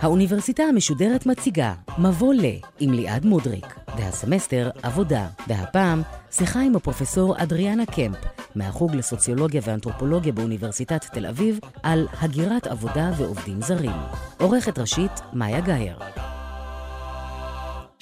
האוניברסיטה המשודרת מציגה מבוא ל עם ליעד מודריק, והסמסטר עבודה, והפעם שיחה עם הפרופסור אדריאנה קמפ מהחוג לסוציולוגיה ואנתרופולוגיה באוניברסיטת תל אביב על הגירת עבודה ועובדים זרים. עורכת ראשית מאיה גאייר.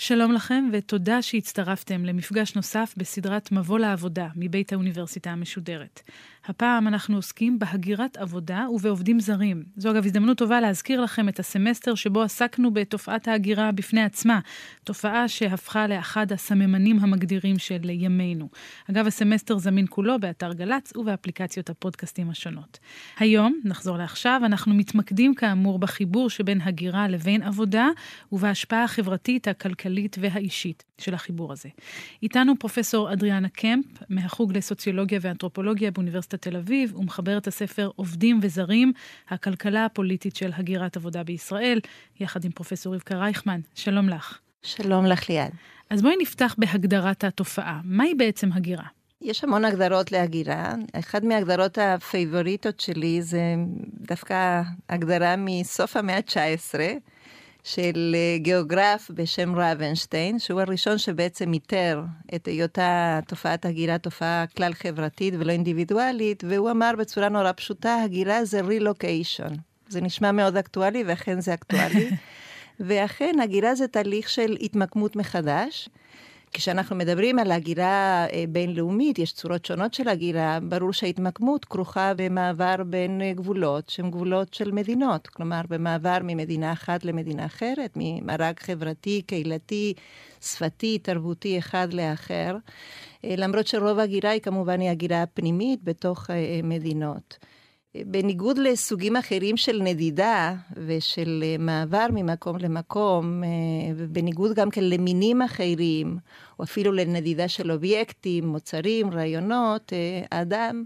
שלום לכם ותודה שהצטרפתם למפגש נוסף בסדרת מבוא לעבודה מבית האוניברסיטה המשודרת. הפעם אנחנו עוסקים בהגירת עבודה ובעובדים זרים. זו אגב הזדמנות טובה להזכיר לכם את הסמסטר שבו עסקנו בתופעת ההגירה בפני עצמה, תופעה שהפכה לאחד הסממנים המגדירים של ימינו. אגב, הסמסטר זמין כולו באתר גל"צ ובאפליקציות הפודקאסטים השונות. היום, נחזור לעכשיו, אנחנו מתמקדים כאמור בחיבור שבין הגירה לבין עבודה ובהשפעה החברתית, הכלכלית והאישית של החיבור הזה. איתנו פרופסור אדריאנה קמפ, מהחוג לסוציולוגיה ואנתרופולוגיה באוניברסיטת תל אביב ומחבר את הספר עובדים וזרים, הכלכלה הפוליטית של הגירת עבודה בישראל, יחד עם פרופסור רבקה רייכמן. שלום לך. שלום לך ליעד. אז בואי נפתח בהגדרת התופעה. מהי בעצם הגירה? יש המון הגדרות להגירה. אחת מההגדרות הפייבוריטות שלי זה דווקא הגדרה מסוף המאה ה-19, של אה, גיאוגרף בשם רבנשטיין, שהוא הראשון שבעצם איתר את היותה תופעת הגירה תופעה כלל חברתית ולא אינדיבידואלית, והוא אמר בצורה נורא פשוטה, הגירה זה רילוקיישן. זה נשמע מאוד אקטואלי, ואכן זה אקטואלי. ואכן, הגירה זה תהליך של התמקמות מחדש. כשאנחנו מדברים על הגירה אה, בינלאומית, יש צורות שונות של הגירה, ברור שההתמקמות כרוכה במעבר בין אה, גבולות שהם גבולות של מדינות, כלומר במעבר ממדינה אחת למדינה אחרת, ממארג חברתי, קהילתי, שפתי, תרבותי אחד לאחר, אה, למרות שרוב הגירה היא כמובן היא הגירה פנימית בתוך מדינות. בניגוד לסוגים אחרים של נדידה ושל אה, מעבר ממקום למקום, אה, ובניגוד גם כן למינים אחרים, או אפילו לנדידה של אובייקטים, מוצרים, רעיונות, אה, האדם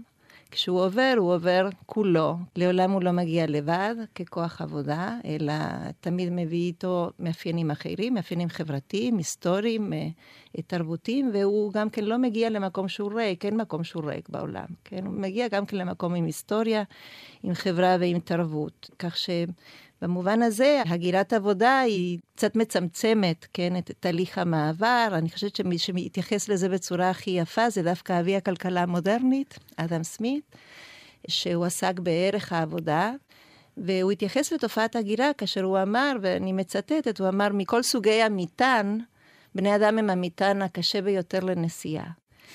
כשהוא עובר, הוא עובר כולו. לעולם הוא לא מגיע לבד ככוח עבודה, אלא תמיד מביא איתו מאפיינים אחרים, מאפיינים חברתיים, היסטוריים, אה, תרבותיים, והוא גם כן לא מגיע למקום שהוא ריק, אין מקום שהוא ריק בעולם, כן? הוא מגיע גם כן למקום עם היסטוריה, עם חברה ועם תרבות. כך ש... במובן הזה, הגירת עבודה היא קצת מצמצמת, כן, את תהליך המעבר. אני חושבת שמי שמתייחס לזה בצורה הכי יפה זה דווקא אבי הכלכלה המודרנית, אדם סמית, שהוא עסק בערך העבודה. והוא התייחס לתופעת הגירה כאשר הוא אמר, ואני מצטטת, הוא אמר, מכל סוגי המטען, בני אדם הם המטען הקשה ביותר לנסיעה.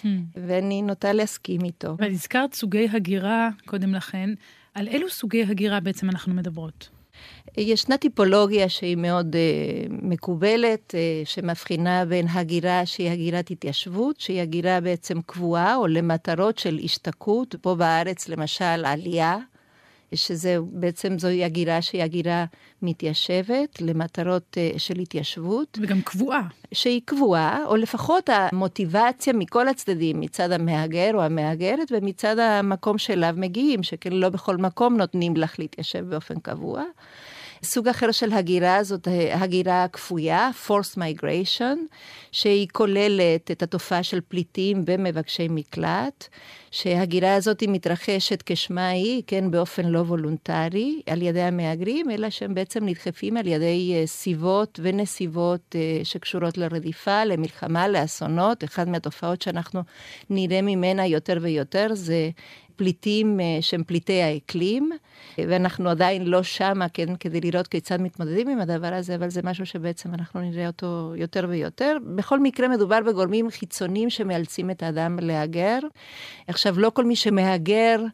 Hmm. ואני נוטה להסכים איתו. והזכרת סוגי הגירה קודם לכן, על אילו סוגי הגירה בעצם אנחנו מדברות? ישנה טיפולוגיה שהיא מאוד uh, מקובלת, uh, שמבחינה בין הגירה שהיא הגירת התיישבות, שהיא הגירה בעצם קבועה או למטרות של השתקעות, פה בארץ למשל עלייה, שזה בעצם זוהי הגירה שהיא הגירה מתיישבת למטרות uh, של התיישבות. וגם קבועה. שהיא קבועה, או לפחות המוטיבציה מכל הצדדים, מצד המהגר או המהגרת ומצד המקום שאליו מגיעים, שכן לא בכל מקום נותנים לך להתיישב באופן קבוע. סוג אחר של הגירה זאת הגירה הכפויה, forced migration, שהיא כוללת את התופעה של פליטים ומבקשי מקלט, שהגירה הזאת היא מתרחשת כשמה היא, כן, באופן לא וולונטרי, על ידי המהגרים, אלא שהם בעצם נדחפים על ידי אה, סיבות ונסיבות אה, שקשורות לרדיפה, למלחמה, לאסונות. אחת מהתופעות שאנחנו נראה ממנה יותר ויותר זה פליטים אה, שהם פליטי האקלים, ואנחנו עדיין לא שמה, כן, כדי לראות כיצד מתמודדים עם הדבר הזה, אבל זה משהו שבעצם אנחנו נראה אותו יותר ויותר. בכל מקרה מדובר בגורמים חיצוניים שמאלצים את האדם להגר. עכשיו, לא כל מי שמהגר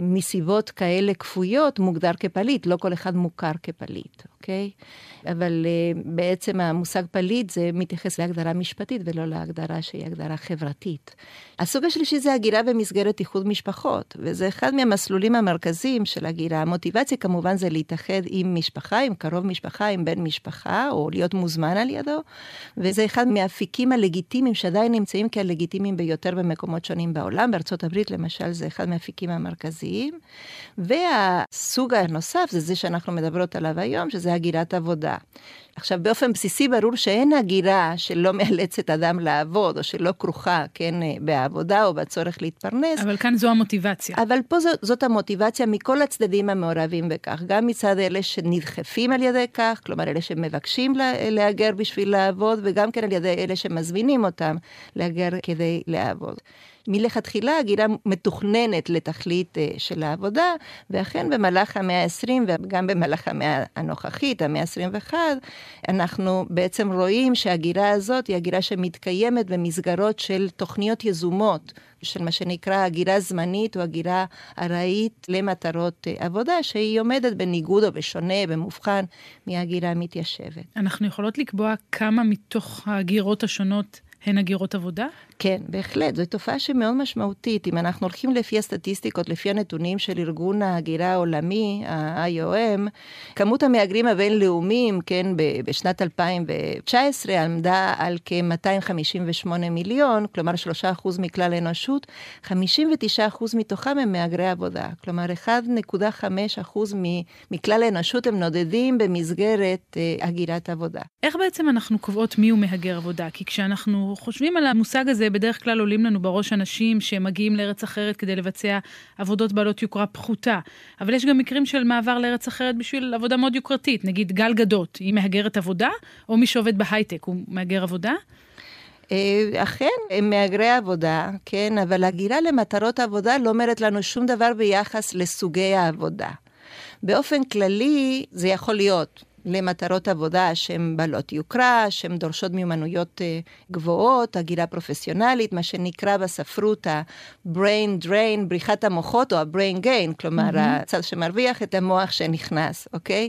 מסיבות כאלה כפויות מוגדר כפליט, לא כל אחד מוכר כפליט, אוקיי? אבל uh, בעצם המושג פליט זה מתייחס להגדרה משפטית ולא להגדרה שהיא הגדרה חברתית. הסוג השלישי זה הגירה במסגרת איחוד משפחות, וזה אחד מהמסלולים המרכזיים של הגירה. המוטיבציה כמובן זה להתאחד עם משפחה, עם קרוב משפחה, עם בן משפחה, או להיות מוזמן על ידו, וזה אחד מהאפיקים הלגיטימיים שעדיין נמצאים כהלגיטימיים ביותר במקומות שונים בעולם. בארצות הברית למשל זה אחד מהאפיקים המרכזיים. והסוג הנוסף זה זה שאנחנו מדברות עליו היום, שזה הגירת עבודה. עכשיו, באופן בסיסי ברור שאין הגירה שלא מאלצת אדם לעבוד, או שלא כרוכה, כן, בעבודה או בצורך להתפרנס. אבל כאן זו המוטיבציה. אבל פה זאת, זאת המוטיבציה מכל הצדדים המעורבים בכך, גם מצד אלה שנדחפים על ידי כך, כלומר אלה שמבקשים להגר בשביל לעבוד, וגם כן על ידי אלה שמזמינים אותם להגר כדי לעבוד. מלכתחילה הגירה מתוכננת לתכלית אה, של העבודה, ואכן במהלך המאה ה-20 וגם במהלך המאה הנוכחית, המאה ה-21, אנחנו בעצם רואים שהגירה הזאת היא הגירה שמתקיימת במסגרות של תוכניות יזומות. של מה שנקרא הגירה זמנית או הגירה ארעית למטרות אה, עבודה, שהיא עומדת בניגוד או בשונה, במובחן, מהגירה המתיישבת. אנחנו יכולות לקבוע כמה מתוך ההגירות השונות הן הגירות עבודה? כן, בהחלט, זו תופעה שמאוד משמעותית. אם אנחנו הולכים לפי הסטטיסטיקות, לפי הנתונים של ארגון ההגירה העולמי, ה-IOM, כמות המהגרים הבינלאומיים, כן, בשנת 2019 עמדה על כ-258 מיליון, כלומר 3% מכלל האנושות, 59% מתוכם הם מהגרי עבודה. כלומר, 1.5% מכלל האנושות הם נודדים במסגרת אה, הגירת עבודה. איך בעצם אנחנו קובעות מיהו מהגר עבודה? כי כשאנחנו חושבים על המושג הזה, בדרך כלל עולים לנו בראש אנשים שמגיעים לארץ אחרת כדי לבצע עבודות בעלות יוקרה פחותה. אבל יש גם מקרים של מעבר לארץ אחרת בשביל עבודה מאוד יוקרתית. נגיד גל גדות, היא מהגרת עבודה, או מי שעובד בהייטק הוא מהגר עבודה? אה, אכן, הם מהגרי עבודה, כן, אבל הגירה למטרות עבודה לא אומרת לנו שום דבר ביחס לסוגי העבודה. באופן כללי, זה יכול להיות למטרות עבודה שהן בעלות יוקרה, שהן דורשות מיומנויות אה, גבוהות, הגירה פרופסיונלית, מה שנקרא בספרות ה-brain drain, בריחת המוחות, או ה-brain gain, כלומר, mm-hmm. הצד שמרוויח את המוח שנכנס, אוקיי?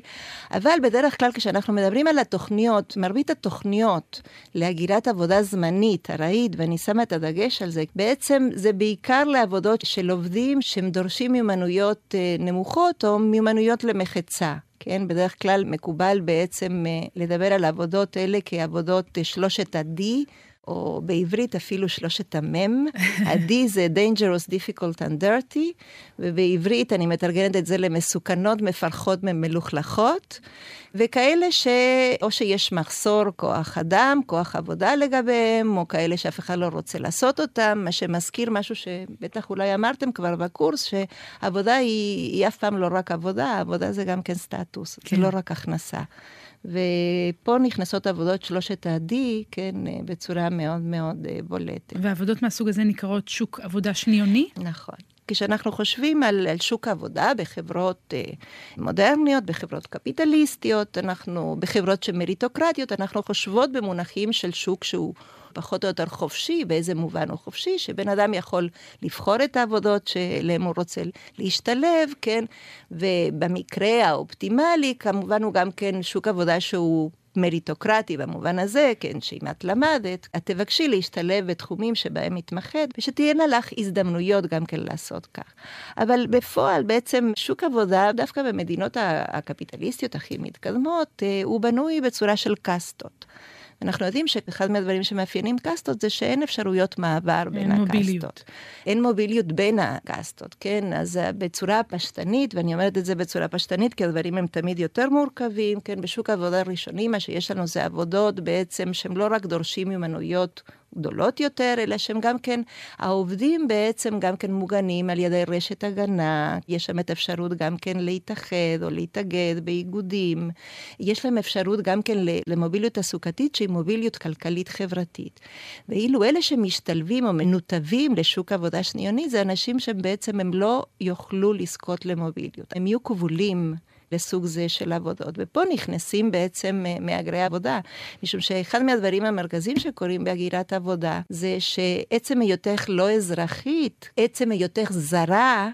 אבל בדרך כלל כשאנחנו מדברים על התוכניות, מרבית התוכניות להגירת עבודה זמנית, ארעית, ואני שמה את הדגש על זה, בעצם זה בעיקר לעבודות של עובדים שהם דורשים מיומנויות אה, נמוכות, או מיומנויות למחצה. כן, בדרך כלל מקובל בעצם אה, לדבר על העבודות האלה כעבודות אה, שלושת ה-D, או בעברית אפילו שלושת המם. ה-D זה dangerous, difficult and dirty, ובעברית אני מתרגנת את זה למסוכנות, מפרכות, מלוכלכות, וכאלה שאו שיש מחסור כוח אדם, כוח עבודה לגביהם, או כאלה שאף אחד לא רוצה לעשות אותם, מה שמזכיר משהו שבטח אולי אמרתם כבר בקורס, שעבודה היא, היא אף פעם לא רק עבודה, עבודה זה גם כן סטטוס, כן. זה לא רק הכנסה. ופה נכנסות עבודות שלושת ה-D, כן, בצורה מאוד מאוד אה, בולטת. ועבודות מהסוג הזה נקראות שוק עבודה שניוני? נכון. כשאנחנו חושבים על, על שוק העבודה בחברות אה, מודרניות, בחברות קפיטליסטיות, אנחנו, בחברות שמריטוקרטיות, אנחנו חושבות במונחים של שוק שהוא פחות או יותר חופשי, באיזה מובן הוא חופשי, שבן אדם יכול לבחור את העבודות שאליהן הוא רוצה להשתלב, כן? ובמקרה האופטימלי, כמובן הוא גם כן שוק עבודה שהוא מריטוקרטי במובן הזה, כן, שאם את למדת, את תבקשי להשתלב בתחומים שבהם מתמחת, ושתהיינה לך הזדמנויות גם כן לעשות כך. אבל בפועל בעצם שוק עבודה, דווקא במדינות הקפיטליסטיות הכי מתקדמות, אה, הוא בנוי בצורה של קאסטות. אנחנו יודעים שאחד מהדברים שמאפיינים קאסטות זה שאין אפשרויות מעבר בין. מוביליות. אין מוביליות בין הקאסטות, כן? אז אה, בצורה פשטנית, ואני אומרת את זה בצורה פשטנית, כי הדברים הם תמיד יותר מורכבים, כן? בשוק העבודה הראשוני, מה שיש לנו זה עבודות בעצם שהם לא רק דורשים מיומנויות גדולות יותר, אלא שהם גם כן, העובדים בעצם גם כן מוגנים על ידי רשת הגנה, יש שם את האפשרות גם כן להתאחד או להתאגד באיגודים, יש להם אפשרות גם כן למוביליות תעסוקתית שהיא מוביליות כלכלית חברתית. ואילו אלה שמשתלבים או מנותבים לשוק עבודה שניוני, זה אנשים שבעצם הם לא יוכלו לזכות למוביליות, הם יהיו כבולים. לסוג זה של עבודות. ופה נכנסים בעצם אה, מהגרי עבודה, משום שאחד מהדברים המרכזיים שקורים בהגירת עבודה זה שעצם היותך לא אזרחית, עצם היותך זרה,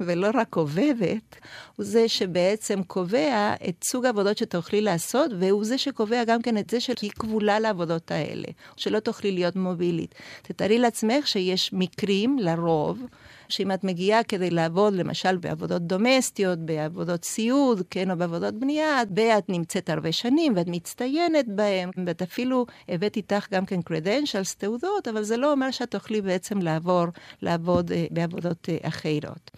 ולא רק עובדת, הוא זה שבעצם קובע את סוג העבודות שתוכלי לעשות, והוא זה שקובע גם כן את זה שהיא כבולה לעבודות האלה, שלא תוכלי להיות מובילית. תתארי לעצמך שיש מקרים, לרוב, שאם את מגיעה כדי לעבוד, למשל בעבודות דומסטיות, בעבודות סיעוד, כן, או בעבודות בנייה, ואת נמצאת הרבה שנים ואת מצטיינת בהם, ואת אפילו הבאת איתך גם כן credentials, תעודות, אבל זה לא אומר שאת תוכלי בעצם לעבור, לעבוד אה, בעבודות אה, אחרות.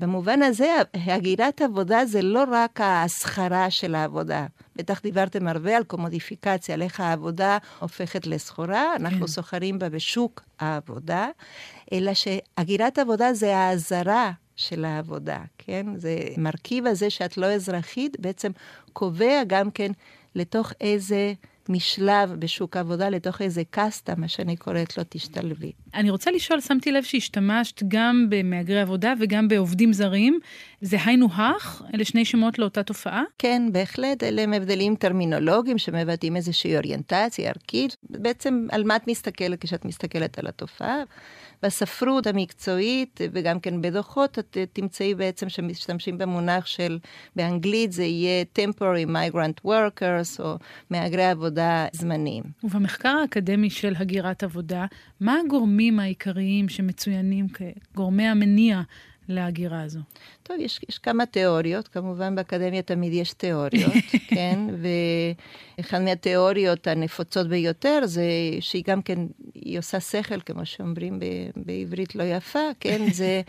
במובן הזה, הגירת עבודה זה לא רק ההסחרה של העבודה. בטח דיברתם הרבה על קומודיפיקציה, על איך העבודה הופכת לסחורה, אנחנו כן. סוחרים בה בשוק העבודה, אלא שהגירת עבודה זה האזהרה של העבודה, כן? זה מרכיב הזה שאת לא אזרחית, בעצם קובע גם כן לתוך איזה... משלב בשוק העבודה לתוך איזה קאסטה, מה שאני קוראת לו, תשתלבי. אני רוצה לשאול, שמתי לב שהשתמשת גם במהגרי עבודה וגם בעובדים זרים. זה היינו הך? אלה שני שמות לאותה תופעה? כן, בהחלט, אלה הם הבדלים טרמינולוגיים שמבטאים איזושהי אוריינטציה ערכית. בעצם, על מה את מסתכלת כשאת מסתכלת על התופעה? בספרות המקצועית וגם כן בדוחות, את תמצאי בעצם שמשתמשים במונח של, באנגלית זה יהיה temporary migrant workers או מהגרי עבודה זמניים. ובמחקר האקדמי של הגירת עבודה, מה הגורמים העיקריים שמצוינים כגורמי המניע להגירה הזו? טוב, יש, יש כמה תיאוריות, כמובן באקדמיה תמיד יש תיאוריות, כן? ואחת מהתיאוריות הנפוצות ביותר זה שהיא גם כן, היא עושה שכל, כמו שאומרים ב, בעברית לא יפה, כן? זה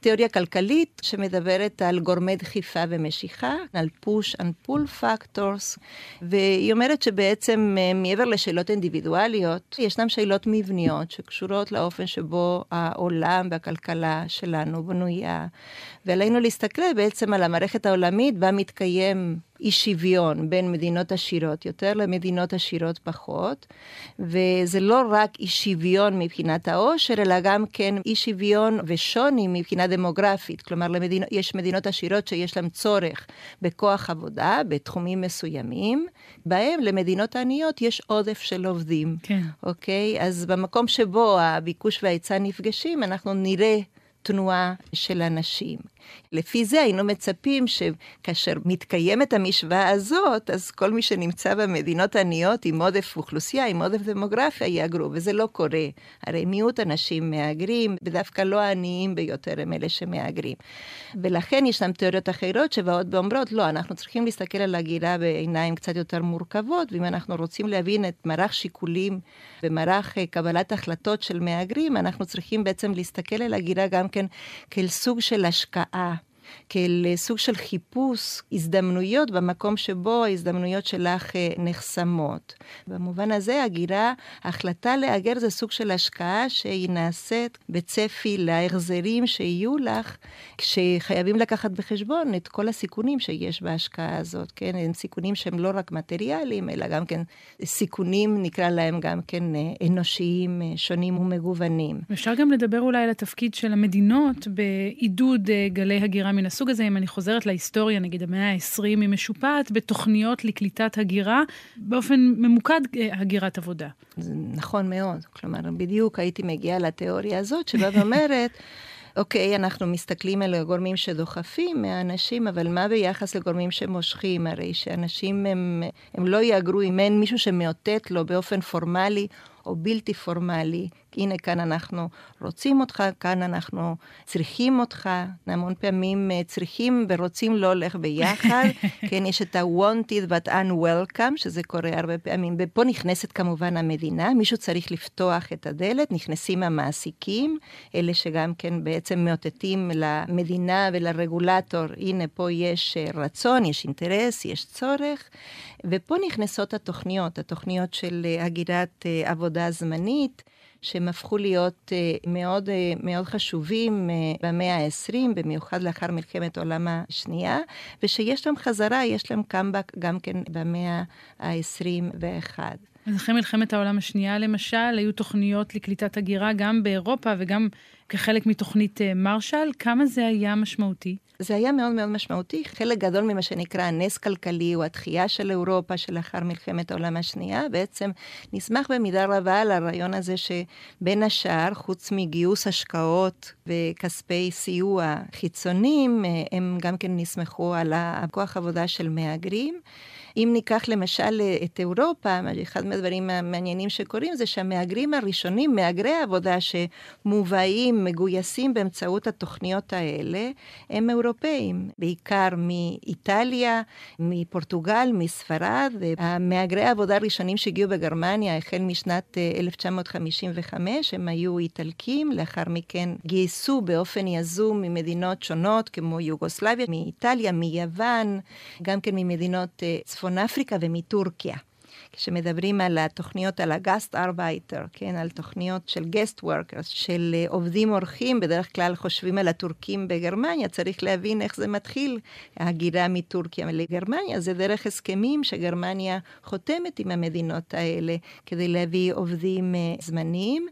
תיאוריה כלכלית שמדברת על גורמי דחיפה ומשיכה, על push and pull factors, והיא אומרת שבעצם אה, מעבר לשאלות אינדיבידואליות, ישנן שאלות מבניות שקשורות לאופן שבו העולם והכלכלה שלנו בנויה, ועלינו להסתכל בעצם על המערכת העולמית בה מתקיים אי שוויון בין מדינות עשירות יותר למדינות עשירות פחות, וזה לא רק אי שוויון מבחינת העושר, אלא גם כן אי שוויון ושוני מבחינה דמוגרפית. כלומר, למדינות, יש מדינות עשירות שיש להן צורך בכוח עבודה בתחומים מסוימים, בהם למדינות עניות יש עודף של עובדים. כן. אוקיי? אז במקום שבו הביקוש וההיצע נפגשים, אנחנו נראה תנועה של אנשים. לפי זה היינו מצפים שכאשר מתקיימת המשוואה הזאת, אז כל מי שנמצא במדינות עניות עם עודף אוכלוסייה, עם עודף דמוגרפיה, יהגרו, וזה לא קורה. הרי מיעוט אנשים מהגרים, ודווקא לא העניים ביותר הם אלה שמהגרים. ולכן ישנן תיאוריות אחרות שבאות ואומרות, לא, אנחנו צריכים להסתכל על הגירה בעיניים קצת יותר מורכבות, ואם אנחנו רוצים להבין את מערך שיקולים ומערך אה, קבלת החלטות של מהגרים, אנחנו צריכים בעצם להסתכל על הגירה גם כן כאל סוג של השקעה. uh, כאל סוג של חיפוש הזדמנויות במקום שבו ההזדמנויות שלך אה, נחסמות. במובן הזה, הגירה, ההחלטה להגר זה סוג של השקעה שהיא נעשית בצפי להחזרים שיהיו לך, כשחייבים לקחת בחשבון את כל הסיכונים שיש בהשקעה הזאת, כן? הם סיכונים שהם לא רק מטריאליים, אלא גם כן סיכונים, נקרא להם גם כן אה, אנושיים, אה, שונים ומגוונים. אפשר גם לדבר אולי על התפקיד של המדינות בעידוד גלי הגירה מן הסוג הזה, אם אני חוזרת להיסטוריה, נגיד המאה ה-20, היא משופעת בתוכניות לקליטת הגירה, באופן ממוקד אה, הגירת עבודה. זה נכון מאוד. כלומר, בדיוק הייתי מגיעה לתיאוריה הזאת, שבאה ואומרת, אוקיי, אנחנו מסתכלים על הגורמים שדוחפים מהאנשים, אבל מה ביחס לגורמים שמושכים? הרי שאנשים הם, הם לא יאגרו אם אין מישהו שמאותת לו באופן פורמלי או בלתי פורמלי, הנה כאן אנחנו רוצים אותך, כאן אנחנו צריכים אותך. המון פעמים אה, צריכים ורוצים לא הולך ביחד. כן, יש את ה-wanted but unwelcome, שזה קורה הרבה פעמים. ופה נכנסת כמובן המדינה, מישהו צריך לפתוח את הדלת, נכנסים המעסיקים, אלה שגם כן בעצם מאותתים למדינה ולרגולטור, הנה פה יש אה, רצון, יש אינטרס, יש צורך. ופה נכנסות התוכניות, התוכניות של אה, הגירת עבודה זמנית. שהם הפכו להיות uh, מאוד, uh, מאוד חשובים uh, במאה ה-20, במיוחד לאחר מלחמת העולם השנייה, ושיש להם חזרה, יש להם קאמבק גם כן במאה ה-21. אז אחרי מלחמת העולם השנייה, למשל, היו תוכניות לקליטת הגירה גם באירופה וגם כחלק מתוכנית מרשל. כמה זה היה משמעותי? זה היה מאוד מאוד משמעותי. חלק גדול ממה שנקרא הנס כלכלי, או התחייה של אירופה שלאחר מלחמת העולם השנייה, בעצם נסמך במידה רבה על הרעיון הזה שבין השאר, חוץ מגיוס השקעות וכספי סיוע חיצוניים, הם גם כן נסמכו על הכוח עבודה של מהגרים. אם ניקח למשל את אירופה, אחד מהדברים המעניינים שקורים זה שהמהגרים הראשונים, מהגרי העבודה שמובאים, מגויסים באמצעות התוכניות האלה, הם אירופאים, בעיקר מאיטליה, מפורטוגל, מספרד, והמהגרי העבודה הראשונים שהגיעו בגרמניה החל משנת 1955, הם היו איטלקים, לאחר מכן גייסו באופן יזום ממדינות שונות כמו יוגוסלביה, מאיטליה, מיוון, גם כן ממדינות צפון מצפון אפריקה ומטורקיה. כשמדברים על התוכניות, על ה Gastarbeiter, כן, על תוכניות של guest workers, של אה, עובדים אורחים, בדרך כלל חושבים על הטורקים בגרמניה, צריך להבין איך זה מתחיל, ההגירה מטורקיה לגרמניה, זה דרך הסכמים שגרמניה חותמת עם המדינות האלה כדי להביא עובדים אה, זמניים.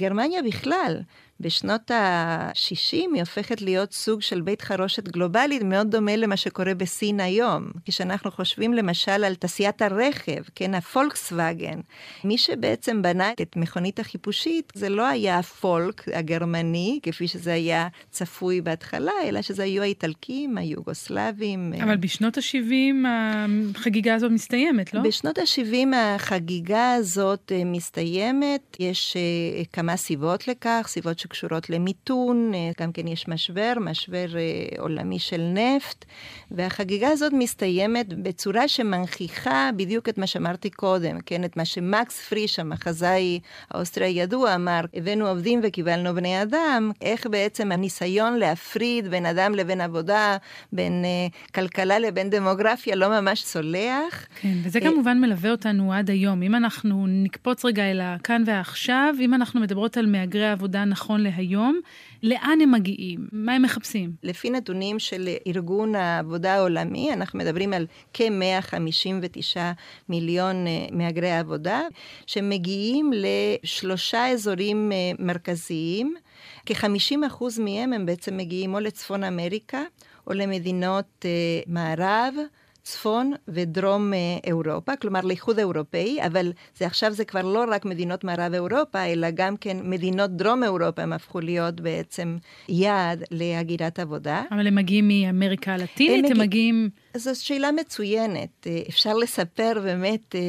גרמניה בכלל, בשנות ה-60 היא הופכת להיות סוג של בית חרושת גלובלית, מאוד דומה למה שקורה בסין היום. כשאנחנו חושבים למשל על תעשיית הרכב, כן, הפולקסווגן, מי שבעצם בנה את מכונית החיפושית, זה לא היה הפולק הגרמני, כפי שזה היה צפוי בהתחלה, אלא שזה היו האיטלקים, היוגוסלבים. אבל בשנות ה-70 החגיגה הזאת מסתיימת, לא? בשנות ה-70 החגיגה הזאת אה, מסתיימת, יש אה, כמה סיבות לכך, סיבות שקשורות למיתון, אה, גם כן יש משבר, משבר אה, עולמי של נפט, והחגיגה הזאת מסתיימת בצורה שמנכיחה בדיוק את מה שאמרתי קודם, כן, את מה שמקס פריש, המחזאי האוסטרי הידוע, אמר, הבאנו עובדים וקיבלנו בני אדם, איך בעצם הניסיון להפריד בין אדם לבין עבודה, בין אה, כלכלה לבין דמוגרפיה, לא ממש צולח. כן, וזה כמובן מלווה אותנו עד היום. אם אנחנו נקפוץ רגע אל הכאן ועכשיו, אם אנחנו מדברות על מהגרי עבודה נכון נכון להיום, לאן הם מגיעים? מה הם מחפשים? לפי נתונים של ארגון העבודה העולמי, אנחנו מדברים על כ-159 מיליון אה, מהגרי עבודה, שמגיעים לשלושה אזורים אה, מרכזיים. כ-50% מהם הם בעצם מגיעים או לצפון אמריקה או למדינות אה, מערב. צפון ודרום אה, אירופה, כלומר לאיחוד האירופאי, אבל זה עכשיו זה כבר לא רק מדינות מערב אירופה, אלא גם כן מדינות דרום אירופה הם הפכו להיות בעצם יעד להגירת עבודה. אבל הם מגיעים מאמריקה הלטינית? הם, הם מגיעים... זו שאלה מצוינת. אה, אפשר לספר באמת אה,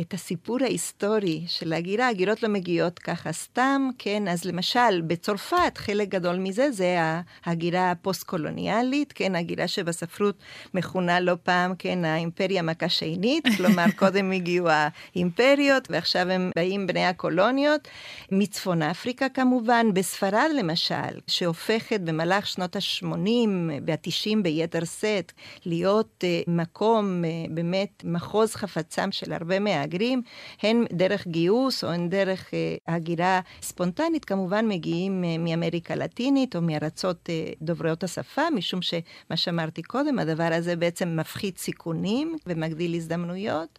את הסיפור ההיסטורי של ההגירה. הגירות לא מגיעות ככה סתם, כן? אז למשל, בצרפת, חלק גדול מזה זה ההגירה הפוסט-קולוניאלית, כן? הגירה שבספרות מכונה לא פעם כן, האימפריה מכה שנית, כלומר, קודם הגיעו האימפריות, ועכשיו הם באים בני הקולוניות. מצפון אפריקה כמובן, בספרד למשל, שהופכת במהלך שנות ה-80 וה-90 ביתר שאת, להיות uh, מקום, uh, באמת, מחוז חפצם של הרבה מהגרים, הן דרך גיוס או הן דרך uh, הגירה ספונטנית, כמובן מגיעים מאמריקה הלטינית או מארצות דוברות השפה, משום שמה שאמרתי קודם, הדבר הזה בעצם מפחית סיכונים ומגדיל הזדמנויות,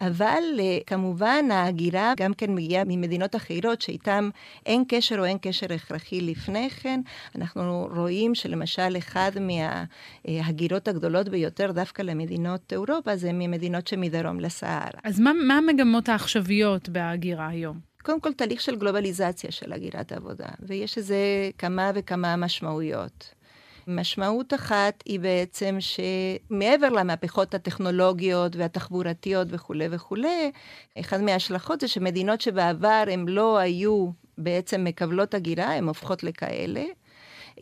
אבל אה, כמובן ההגירה גם כן מגיעה ממדינות אחרות שאיתן אין קשר או אין קשר הכרחי לפני כן. אנחנו רואים שלמשל אחד מההגירות הגדולות ביותר דווקא למדינות אירופה זה ממדינות שמדרום לסהרה. אז מה, מה המגמות העכשוויות בהגירה היום? קודם כל תהליך של גלובליזציה של הגירת עבודה, ויש לזה כמה וכמה משמעויות. משמעות אחת היא בעצם שמעבר למהפכות הטכנולוגיות והתחבורתיות וכולי וכולי, אחד מההשלכות זה שמדינות שבעבר הן לא היו בעצם מקבלות הגירה, הן הופכות לכאלה.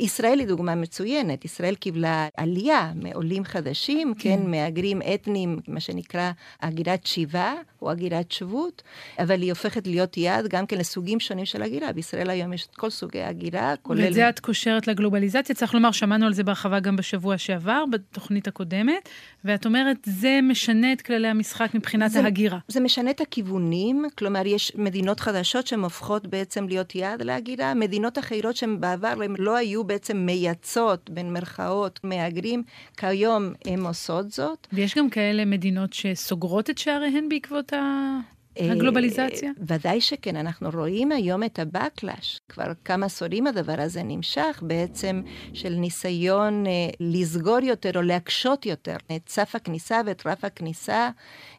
ישראל היא דוגמה מצוינת. ישראל קיבלה עלייה מעולים חדשים, כן, כן מהגרים אתניים, מה שנקרא הגירת שיבה או הגירת שבות, אבל היא הופכת להיות יעד גם כן לסוגים שונים של הגירה. בישראל היום יש את כל סוגי הגירה, כולל... ואת זה את קושרת לגלובליזציה. צריך לומר, שמענו על זה בהרחבה גם בשבוע שעבר, בתוכנית הקודמת, ואת אומרת, זה משנה את כללי המשחק מבחינת זה, ההגירה. זה משנה את הכיוונים, כלומר, יש מדינות חדשות שהן הופכות בעצם להיות יעד להגירה, מדינות אחרות שהן בעבר הן לא היו בעצם מייצות, בין מרכאות, מהגרים, כיום הן עושות זאת. ויש גם כאלה מדינות שסוגרות את שעריהן בעקבות ה... הגלובליזציה? אה, ודאי שכן, אנחנו רואים היום את ה-Backlash. כבר כמה עשורים הדבר הזה נמשך, בעצם של ניסיון אה, לסגור יותר או להקשות יותר את סף הכניסה ואת רף הכניסה,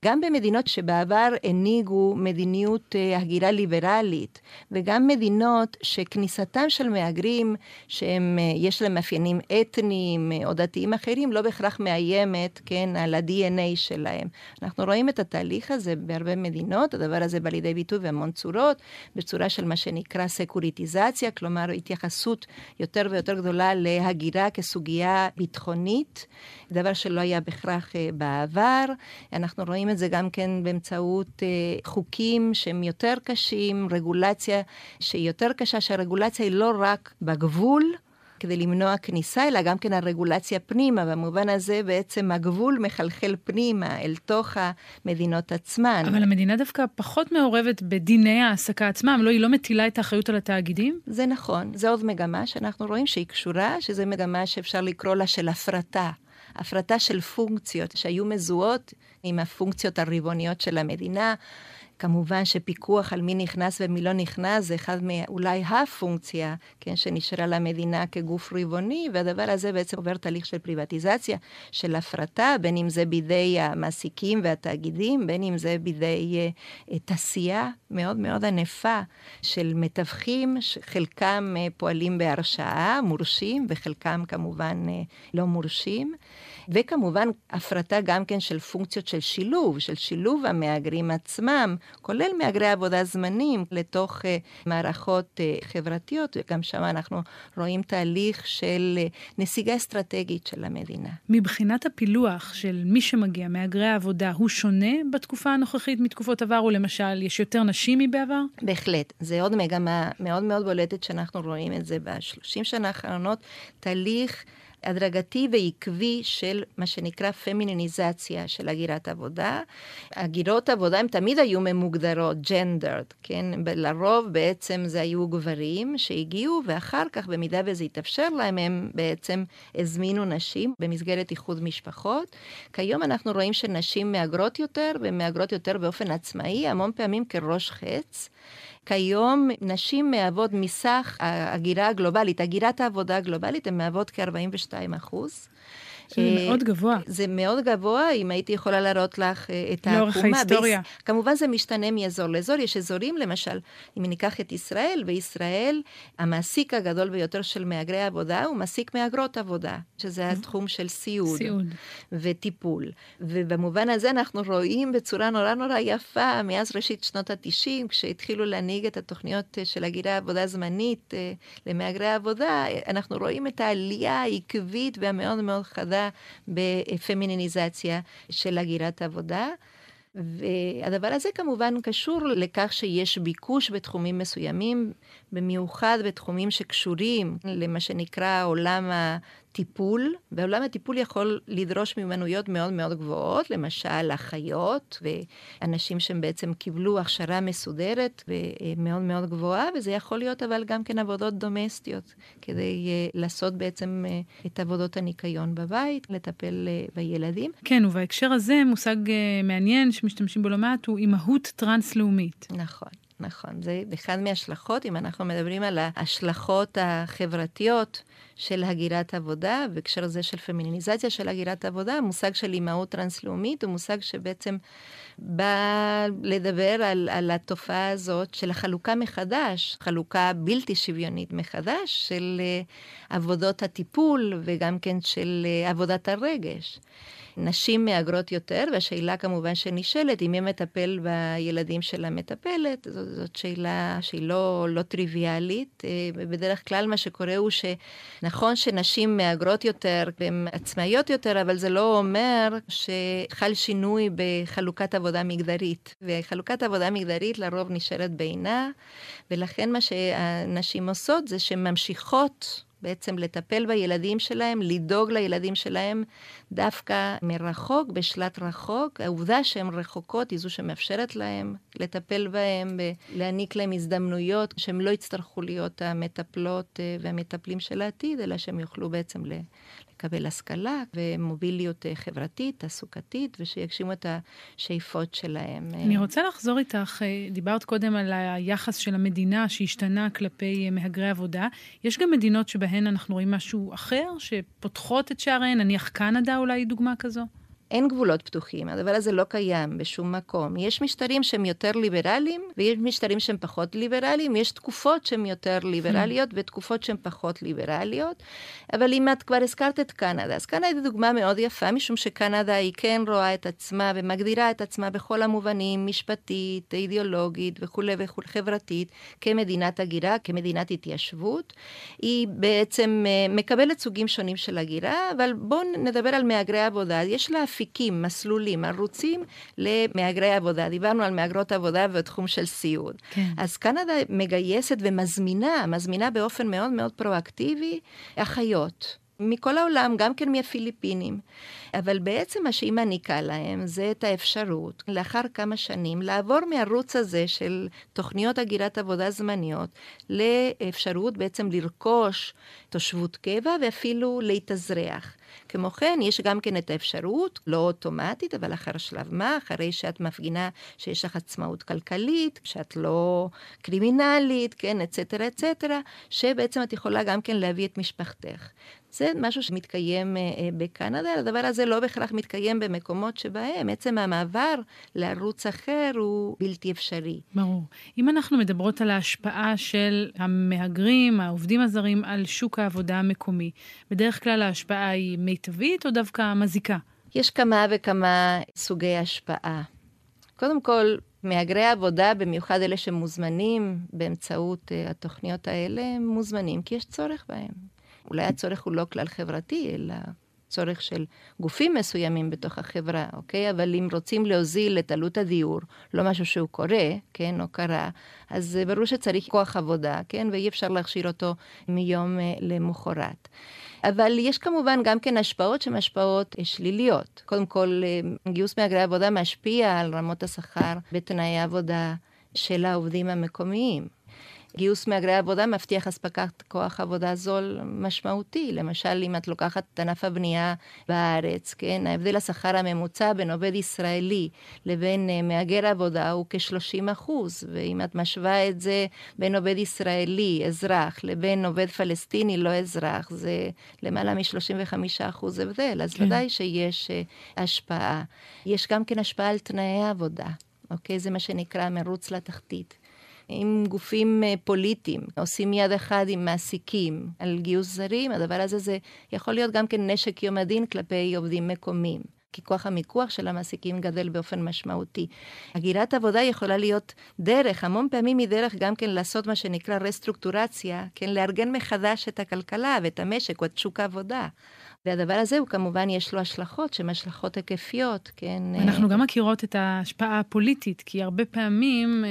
גם במדינות שבעבר הנהיגו מדיניות אה, הגירה ליברלית, וגם מדינות שכניסתם של מהגרים, שיש להם מאפיינים אתניים או דתיים אחרים, לא בהכרח מאיימת, כן, על ה-DNA שלהם. אנחנו רואים את התהליך הזה בהרבה מדינות. הדבר הזה בא לידי ביטוי בהמון צורות, בצורה של מה שנקרא סקוריטיזציה, כלומר התייחסות יותר ויותר גדולה להגירה כסוגיה ביטחונית, דבר שלא היה בהכרח אה, בעבר. אנחנו רואים את זה גם כן באמצעות אה, חוקים שהם יותר קשים, רגולציה שהיא יותר קשה, שהרגולציה היא לא רק בגבול, כדי למנוע כניסה, אלא גם כן הרגולציה פנימה. במובן הזה בעצם הגבול מחלחל פנימה אל תוך המדינות עצמן. אבל המדינה דווקא פחות מעורבת בדיני העסקה עצמם, לא, היא לא מטילה את האחריות על התאגידים? זה נכון, זו עוד מגמה שאנחנו רואים שהיא קשורה, שזו מגמה שאפשר לקרוא לה של הפרטה. הפרטה של פונקציות שהיו מזוהות עם הפונקציות הרבעוניות של המדינה. כמובן שפיקוח על מי נכנס ומי לא נכנס זה אחד מאולי הפונקציה, כן, שנשארה למדינה כגוף רבעוני, והדבר הזה בעצם עובר תהליך של פריבטיזציה, של הפרטה, בין אם זה בידי המעסיקים והתאגידים, בין אם זה בידי uh, תעשייה מאוד מאוד ענפה של מתווכים, שחלקם uh, פועלים בהרשאה, מורשים, וחלקם כמובן uh, לא מורשים. וכמובן הפרטה גם כן של פונקציות של שילוב, של שילוב המהגרים עצמם, כולל מהגרי עבודה זמנים, לתוך uh, מערכות uh, חברתיות, וגם שם אנחנו רואים תהליך של uh, נסיגה אסטרטגית של המדינה. מבחינת הפילוח של מי שמגיע, מהגרי העבודה, הוא שונה בתקופה הנוכחית מתקופות עבר, או למשל, יש יותר נשים מבעבר? בהחלט. זה עוד מגמה מאוד מאוד בולטת שאנחנו רואים את זה בשלושים שנה האחרונות, תהליך הדרגתי ועקבי של מה שנקרא פמיניניזציה של הגירת עבודה. הגירות עבודה הן תמיד היו ממוגדרות, ג'נדרד, כן? לרוב בעצם זה היו גברים שהגיעו, ואחר כך, במידה וזה התאפשר להם, הם בעצם הזמינו נשים במסגרת איחוד משפחות. כיום אנחנו רואים שנשים מהגרות יותר, ומהגרות יותר באופן עצמאי, המון פעמים כראש חץ. כיום נשים מהוות מסך ההגירה הגלובלית, הגירת העבודה הגלובלית, הן מהוות כ-42 אחוז. זה מאוד גבוה. זה מאוד גבוה, אם הייתי יכולה להראות לך אה, את העקומה. לאורך ההיסטוריה. ביס... כמובן זה משתנה מאזור לאזור. יש אזורים, למשל, אם ניקח את ישראל, בישראל המעסיק הגדול ביותר של מהגרי עבודה הוא מעסיק מהגרות עבודה, שזה התחום של סיעוד. סיעוד. וטיפול. ובמובן הזה אנחנו רואים בצורה נורא נורא יפה, מאז ראשית שנות ה-90, כשהתחילו להנהיג את התוכניות אה, של הגירה עבודה זמנית אה, למהגרי עבודה, אנחנו רואים את העלייה העקבית והמאוד מאוד חדה. עבודה בפמיניניזציה של הגירת עבודה. והדבר הזה כמובן קשור לכך שיש ביקוש בתחומים מסוימים, במיוחד בתחומים שקשורים למה שנקרא עולם טיפול, ועולם הטיפול יכול לדרוש מיומנויות מאוד מאוד גבוהות, למשל אחיות ואנשים שהם בעצם קיבלו הכשרה מסודרת ומאוד מאוד גבוהה, וזה יכול להיות אבל גם כן עבודות דומסטיות, כדי uh, לעשות בעצם uh, את עבודות הניקיון בבית, לטפל uh, בילדים. כן, ובהקשר הזה מושג uh, מעניין שמשתמשים בו לא מעט הוא אימהות טרנס-לאומית. נכון. נכון, זה אחד מההשלכות, אם אנחנו מדברים על ההשלכות החברתיות של הגירת עבודה, בהקשר הזה של פמיניזציה של הגירת עבודה, המושג של אימהות טרנס-לאומית הוא מושג שבעצם בא לדבר על, על התופעה הזאת של החלוקה מחדש, חלוקה בלתי שוויונית מחדש של uh, עבודות הטיפול וגם כן של uh, עבודת הרגש. נשים מהגרות יותר, והשאלה כמובן שנשאלת, אם מי מטפל בילדים של המטפלת, זאת, זאת שאלה שהיא לא, לא טריוויאלית. אה, בדרך כלל מה שקורה הוא שנכון שנשים מהגרות יותר והן עצמאיות יותר, אבל זה לא אומר שחל שינוי בחלוקת עבודה מגדרית. וחלוקת עבודה מגדרית לרוב נשארת בעינה, ולכן מה שהנשים עושות זה שהן ממשיכות בעצם לטפל בילדים שלהם, לדאוג לילדים שלהם דווקא מרחוק, בשלט רחוק. העובדה שהן רחוקות היא זו שמאפשרת להם לטפל בהם, להעניק להם הזדמנויות, שהם לא יצטרכו להיות המטפלות אה, והמטפלים של העתיד, אלא שהם יוכלו בעצם לקבל השכלה ומוביליות אה, חברתית, תעסוקתית, ושיגשימו את השאיפות שלהם. אני רוצה לחזור איתך, אה, דיברת קודם על היחס של המדינה שהשתנה כלפי אה, מהגרי עבודה. יש גם מדינות שבהן אנחנו רואים משהו אחר, שפותחות את שעריהן, נניח קנדה אולי היא דוגמה כזו? אין גבולות פתוחים, הדבר הזה לא קיים בשום מקום. יש משטרים שהם יותר ליברליים, ויש משטרים שהם פחות ליברליים, יש תקופות שהן יותר ליברליות ותקופות שהן פחות ליברליות. אבל אם את כבר הזכרת את קנדה, אז קנדה היא דוגמה מאוד יפה, משום שקנדה היא כן רואה את עצמה ומגדירה את עצמה בכל המובנים, משפטית, אידיאולוגית וכולי וכולי, חברתית, כמדינת הגירה, כמדינת התיישבות. היא בעצם אה, מקבלת סוגים שונים של הגירה, אבל בואו נדבר על מהגרי עבודה. יש לה אפיקים, מסלולים, ערוצים למהגרי עבודה. דיברנו על מהגרות עבודה בתחום של סיעוד. כן. אז קנדה מגייסת ומזמינה, מזמינה באופן מאוד מאוד פרואקטיבי, אחיות. מכל העולם, גם כן מהפיליפינים. אבל בעצם מה שהיא מעניקה להם זה את האפשרות, לאחר כמה שנים, לעבור מהערוץ הזה של תוכניות הגירת עבודה זמניות, לאפשרות בעצם לרכוש תושבות קבע ואפילו להתאזרח. כמו כן, יש גם כן את האפשרות, לא אוטומטית, אבל אחר שלב מה, אחרי שאת מפגינה שיש לך עצמאות כלכלית, שאת לא קרימינלית, כן, אצטרה, אצטרה, שבעצם את יכולה גם כן להביא את משפחתך. זה משהו שמתקיים אה, אה, בקנדה, הדבר הזה לא בהכרח מתקיים במקומות שבהם עצם המעבר לערוץ אחר הוא בלתי אפשרי. ברור. אם אנחנו מדברות על ההשפעה של המהגרים, העובדים הזרים, על שוק העבודה המקומי, בדרך כלל ההשפעה היא מיטבית או דווקא מזיקה? יש כמה וכמה סוגי השפעה. קודם כל, מהגרי עבודה, במיוחד אלה שמוזמנים באמצעות uh, התוכניות האלה, הם מוזמנים כי יש צורך בהם. אולי הצורך הוא לא כלל חברתי, אלא צורך של גופים מסוימים בתוך החברה, אוקיי? אבל אם רוצים להוזיל את עלות הדיור, לא משהו שהוא קורה, כן, או קרה, אז ברור שצריך כוח עבודה, כן? ואי אפשר להכשיר אותו מיום uh, למחרת. אבל יש כמובן גם כן השפעות שהן השפעות שליליות. קודם כל, אה, גיוס מהגרי עבודה משפיע על רמות השכר בתנאי העבודה של העובדים המקומיים. גיוס מהגרי עבודה מבטיח אספקת כוח עבודה זול משמעותי. למשל, אם את לוקחת את ענף הבנייה בארץ, כן, ההבדל השכר הממוצע בין עובד ישראלי לבין uh, מהגר עבודה הוא כ-30 אחוז, ואם את משווה את זה בין עובד ישראלי, אזרח, לבין עובד פלסטיני, לא אזרח, זה למעלה מ-35 אחוז הבדל, אז כן. ודאי שיש uh, השפעה. יש גם כן השפעה על תנאי העבודה. אוקיי? זה מה שנקרא מרוץ לתחתית. עם גופים אה, פוליטיים, עושים יד אחד עם מעסיקים על גיוס זרים, הדבר הזה זה יכול להיות גם כן נשק יום הדין כלפי עובדים מקומיים. כי כוח המיקוח של המעסיקים גדל באופן משמעותי. הגירת עבודה יכולה להיות דרך, המון פעמים היא דרך גם כן לעשות מה שנקרא רסטרוקטורציה, כן, לארגן מחדש את הכלכלה ואת המשק או את שוק העבודה. והדבר הזה הוא כמובן יש לו השלכות שהן השלכות היקפיות, כן? אנחנו גם מכירות את ההשפעה הפוליטית, כי הרבה פעמים אה,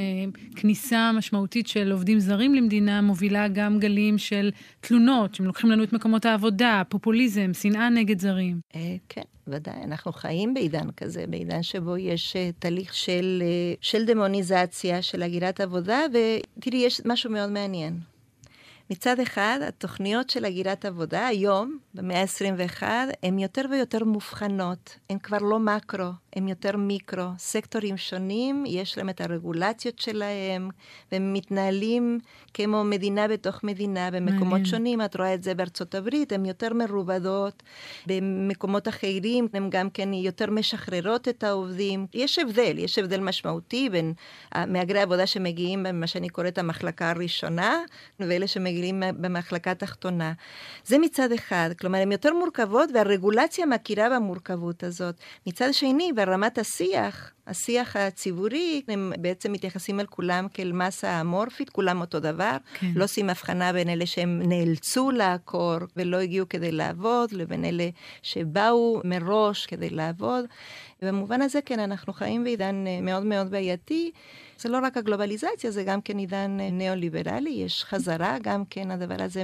כניסה משמעותית של עובדים זרים למדינה מובילה גם גלים של תלונות, שהם לוקחים לנו את מקומות העבודה, פופוליזם, שנאה נגד זרים. אה, כן. ודאי, אנחנו חיים בעידן כזה, בעידן שבו יש uh, תהליך של, של דמוניזציה, של הגירת עבודה, ותראי, יש משהו מאוד מעניין. מצד אחד, התוכניות של הגירת עבודה היום, במאה ה-21, הן יותר ויותר מובחנות. הן כבר לא מקרו, הן יותר מיקרו. סקטורים שונים, יש להם את הרגולציות שלהם, והם מתנהלים כמו מדינה בתוך מדינה. במקומות מעניין. שונים, את רואה את זה בארצות הברית, הן יותר מרובדות. במקומות אחרים, הן גם כן יותר משחררות את העובדים. יש הבדל, יש הבדל משמעותי בין מהגרי עבודה שמגיעים במה שאני קוראת המחלקה הראשונה, ואלה שמגיעים... רגילים במחלקה התחתונה. זה מצד אחד, כלומר, הן יותר מורכבות והרגולציה מכירה במורכבות הזאת. מצד שני, ברמת השיח, השיח הציבורי, הם בעצם מתייחסים אל כולם כאל מסה אמורפית, כולם אותו דבר. כן. לא עושים הבחנה בין אלה שהם נאלצו לעקור ולא הגיעו כדי לעבוד, לבין אלה שבאו מראש כדי לעבוד. ובמובן הזה, כן, אנחנו חיים בעידן אה, מאוד מאוד בעייתי. זה לא רק הגלובליזציה, זה גם כן עידן אה, ניאו-ליברלי, יש חזרה, גם כן הדבר הזה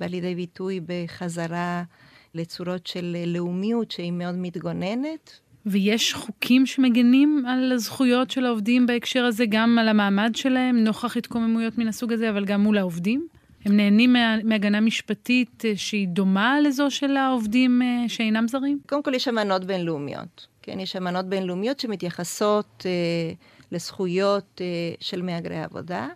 בא לידי ביטוי בחזרה לצורות של אה, לאומיות שהיא מאוד מתגוננת. ויש חוקים שמגנים על הזכויות של העובדים בהקשר הזה, גם על המעמד שלהם, נוכח התקוממויות מן הסוג הזה, אבל גם מול העובדים? הם נהנים מה, מהגנה משפטית אה, שהיא דומה לזו של העובדים שאינם זרים? קודם כל יש אמנות בינלאומיות. כן, יש אמנות בינלאומיות שמתייחסות אה, לזכויות אה, של מהגרי עבודה.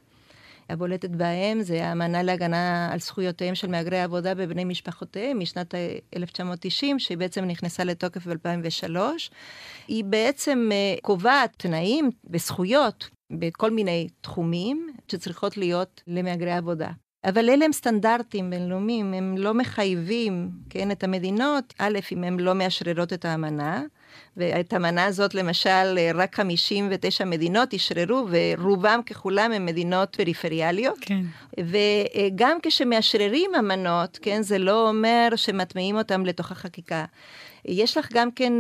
הבולטת בהם זה האמנה להגנה על זכויותיהם של מהגרי עבודה בבני משפחותיהם משנת 1990, שהיא בעצם נכנסה לתוקף ב-2003. היא בעצם אה, קובעת תנאים וזכויות בכל מיני תחומים שצריכות להיות למהגרי עבודה. אבל אלה הם סטנדרטים בינלאומיים, הם לא מחייבים, כן, את המדינות, א', אם הן לא מאשררות את האמנה, ואת המנה הזאת, למשל, רק 59 מדינות אשררו, ורובם ככולם הם מדינות פריפריאליות. כן. וגם כשמאשררים אמנות, כן, זה לא אומר שמטמיעים אותם לתוך החקיקה. יש לך גם כן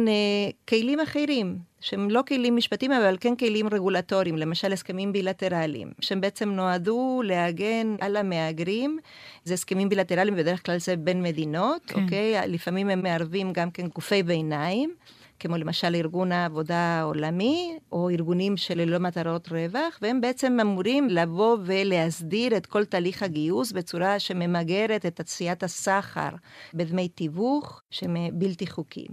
כלים אחרים. שהם לא כלים משפטיים, אבל כן כלים רגולטוריים, למשל הסכמים בילטרליים, שהם בעצם נועדו להגן על המהגרים. זה הסכמים בילטרליים, בדרך כלל זה בין מדינות, כן. אוקיי? לפעמים הם מערבים גם כן גופי ביניים. כמו למשל ארגון העבודה העולמי, או ארגונים שללא מטרות רווח, והם בעצם אמורים לבוא ולהסדיר את כל תהליך הגיוס בצורה שממגרת את תעשיית הסחר בדמי תיווך שהם בלתי חוקיים.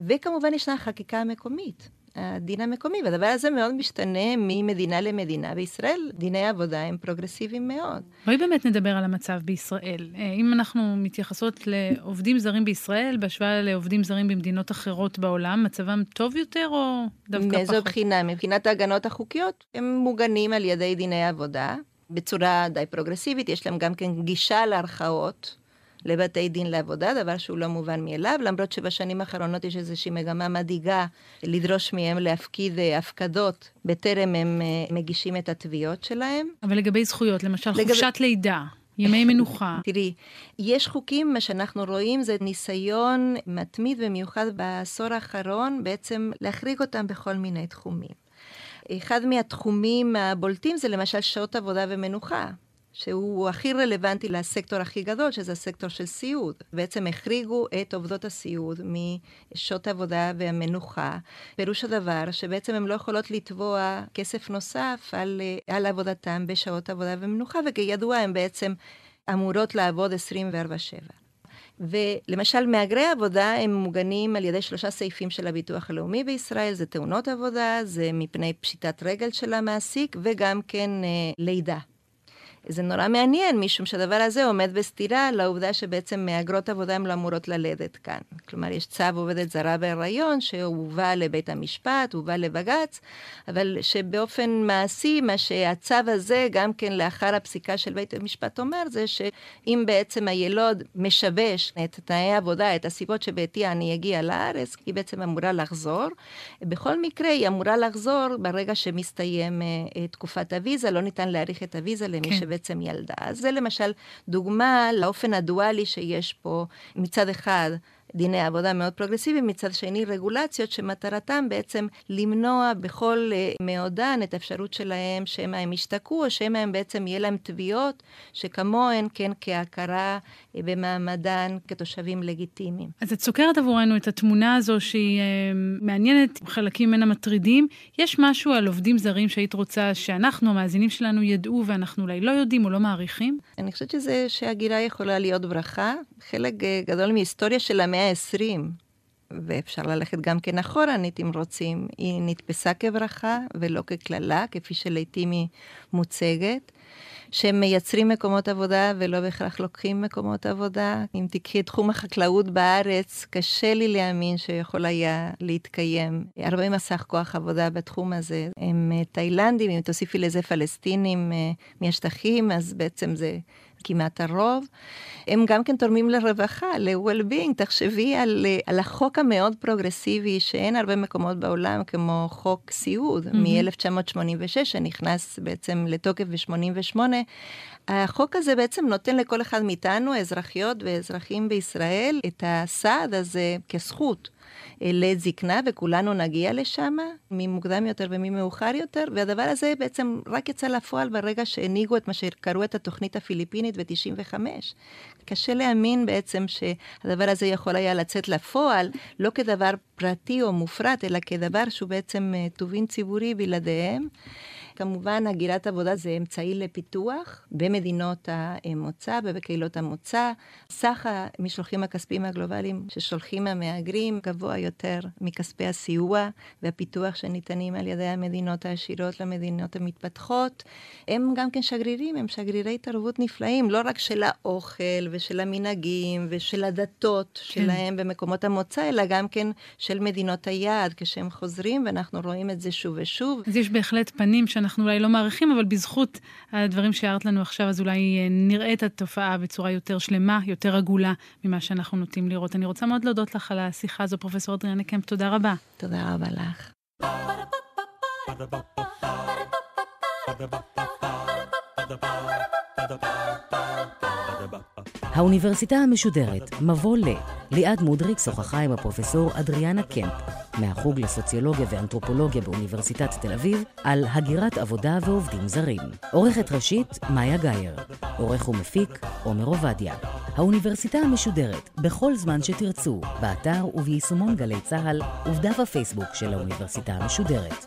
וכמובן ישנה חקיקה מקומית. הדין המקומי, והדבר הזה מאוד משתנה ממדינה למדינה. בישראל דיני עבודה הם פרוגרסיביים מאוד. בואי באמת נדבר על המצב בישראל. אה, אם אנחנו מתייחסות לעובדים זרים בישראל בהשוואה לעובדים זרים במדינות אחרות בעולם, מצבם טוב יותר או דווקא פחות? מאיזו בחינה? מבחינת ההגנות החוקיות, הם מוגנים על ידי דיני עבודה. בצורה די פרוגרסיבית, יש להם גם כן גישה לערכאות. לבתי דין לעבודה, דבר שהוא לא מובן מאליו, למרות שבשנים האחרונות יש איזושהי מגמה מדאיגה לדרוש מהם להפקיד אה, הפקדות בטרם הם אה, מגישים את התביעות שלהם. אבל לגבי זכויות, למשל לגב... חופשת לידה. ימי מנוחה. תראי, יש חוקים, מה שאנחנו רואים זה ניסיון מתמיד ומיוחד בעשור האחרון, בעצם להחריג אותם בכל מיני תחומים. אחד מהתחומים הבולטים זה למשל שעות עבודה ומנוחה. שהוא הכי רלוונטי לסקטור הכי גדול, שזה הסקטור של סיעוד. בעצם החריגו את עובדות הסיעוד משעות העבודה והמנוחה. פירוש הדבר שבעצם הן לא יכולות לתבוע כסף נוסף על, על עבודתן בשעות עבודה ומנוחה, וכידוע הן בעצם אמורות לעבוד 24/7. ולמשל, מהגרי עבודה הם מוגנים על ידי שלושה סעיפים של הביטוח הלאומי בישראל, זה תאונות עבודה, זה מפני פשיטת רגל של המעסיק, וגם כן אה, לידה. זה נורא מעניין, משום שהדבר הזה עומד בסתירה לעובדה שבעצם מהגרות עבודה הן לא אמורות ללדת כאן. כלומר, יש צו עובדת זרה בהיריון שהובא לבית המשפט, הובא לבג"ץ, אבל שבאופן מעשי, מה שהצו הזה, גם כן לאחר הפסיקה של בית המשפט אומר, זה שאם בעצם הילוד משבש את תנאי העבודה, את הסיבות שבעטיה אני אגיע לארץ, היא בעצם אמורה לחזור. בכל מקרה, היא אמורה לחזור ברגע שמסתיים uh, תקופת הוויזה, לא ניתן להאריך את הוויזה למי כן. בעצם ילדה. זה למשל דוגמה לאופן הדואלי שיש פה מצד אחד. דיני עבודה מאוד פרוגרסיביים, מצד שני רגולציות שמטרתם בעצם למנוע בכל uh, מאודן את האפשרות שלהם שמא הם ישתקעו, או שמא הם בעצם יהיה להם תביעות שכמוהן, כן, כהכרה uh, במעמדן כתושבים לגיטימיים. אז את סוקרת עבורנו את התמונה הזו שהיא uh, מעניינת, חלקים ממנה מטרידים. יש משהו על עובדים זרים שהיית רוצה שאנחנו, המאזינים שלנו, ידעו ואנחנו אולי לא יודעים או לא מעריכים? אני חושבת שזה שהגירה יכולה להיות ברכה. חלק גדול מהיסטוריה של המאה ה-20, ואפשר ללכת גם כן אחורנית אם רוצים, היא נתפסה כברכה ולא כקללה, כפי שלעיתים היא מוצגת. שהם מייצרים מקומות עבודה ולא בהכרח לוקחים מקומות עבודה. אם תקחי את תחום החקלאות בארץ, קשה לי להאמין שיכול היה להתקיים. הרבה מסך כוח עבודה בתחום הזה הם אה, תאילנדים, אם תוסיפי לזה פלסטינים אה, מהשטחים, אז בעצם זה כמעט הרוב. הם גם כן תורמים לרווחה, ל-well-being. תחשבי על, על החוק המאוד פרוגרסיבי, שאין הרבה מקומות בעולם, כמו חוק סיעוד mm-hmm. מ-1986, שנכנס בעצם לתוקף ב-88. החוק הזה בעצם נותן לכל אחד מאיתנו, אזרחיות ואזרחים בישראל, את הסעד הזה כזכות. לעת זקנה, וכולנו נגיע לשם, מי מוקדם יותר ומי מאוחר יותר, והדבר הזה בעצם רק יצא לפועל ברגע שהנהיגו את מה שקראו את התוכנית הפיליפינית ב-95. קשה להאמין בעצם שהדבר הזה יכול היה לצאת לפועל, לא כדבר פרטי או מופרט, אלא כדבר שהוא בעצם אה, טובין ציבורי בלעדיהם. כמובן, הגירת עבודה זה אמצעי לפיתוח במדינות המוצא ובקהילות המוצא. סך המשלוחים הכספיים הגלובליים ששולחים המהגרים גבוה יותר מכספי הסיוע והפיתוח שניתנים על ידי המדינות העשירות למדינות המתפתחות. הם גם כן שגרירים, הם שגרירי תרבות נפלאים, לא רק של האוכל ושל המנהגים ושל הדתות כן. שלהם במקומות המוצא, אלא גם כן של מדינות היעד כשהם חוזרים, ואנחנו רואים את זה שוב ושוב. אז יש בהחלט פנים שאנחנו... אנחנו אולי לא מעריכים, אבל בזכות הדברים שהערת לנו עכשיו, אז אולי אה, נראה את התופעה בצורה יותר שלמה, יותר עגולה ממה שאנחנו נוטים לראות. אני רוצה מאוד להודות לך על השיחה הזו, פרופ' אדריאנה קמפ, תודה רבה. תודה רבה לך. האוניברסיטה המשודרת, מבוא ל. ליעד מודריק שוחחה עם הפרופסור אדריאנה קמפ, מהחוג לסוציולוגיה ואנתרופולוגיה באוניברסיטת תל אביב, על הגירת עבודה ועובדים זרים. עורכת ראשית, מאיה גאייר. עורך ומפיק, עומר עובדיה. האוניברסיטה המשודרת, בכל זמן שתרצו, באתר וביישומון גלי צה"ל ובדף הפייסבוק של האוניברסיטה המשודרת.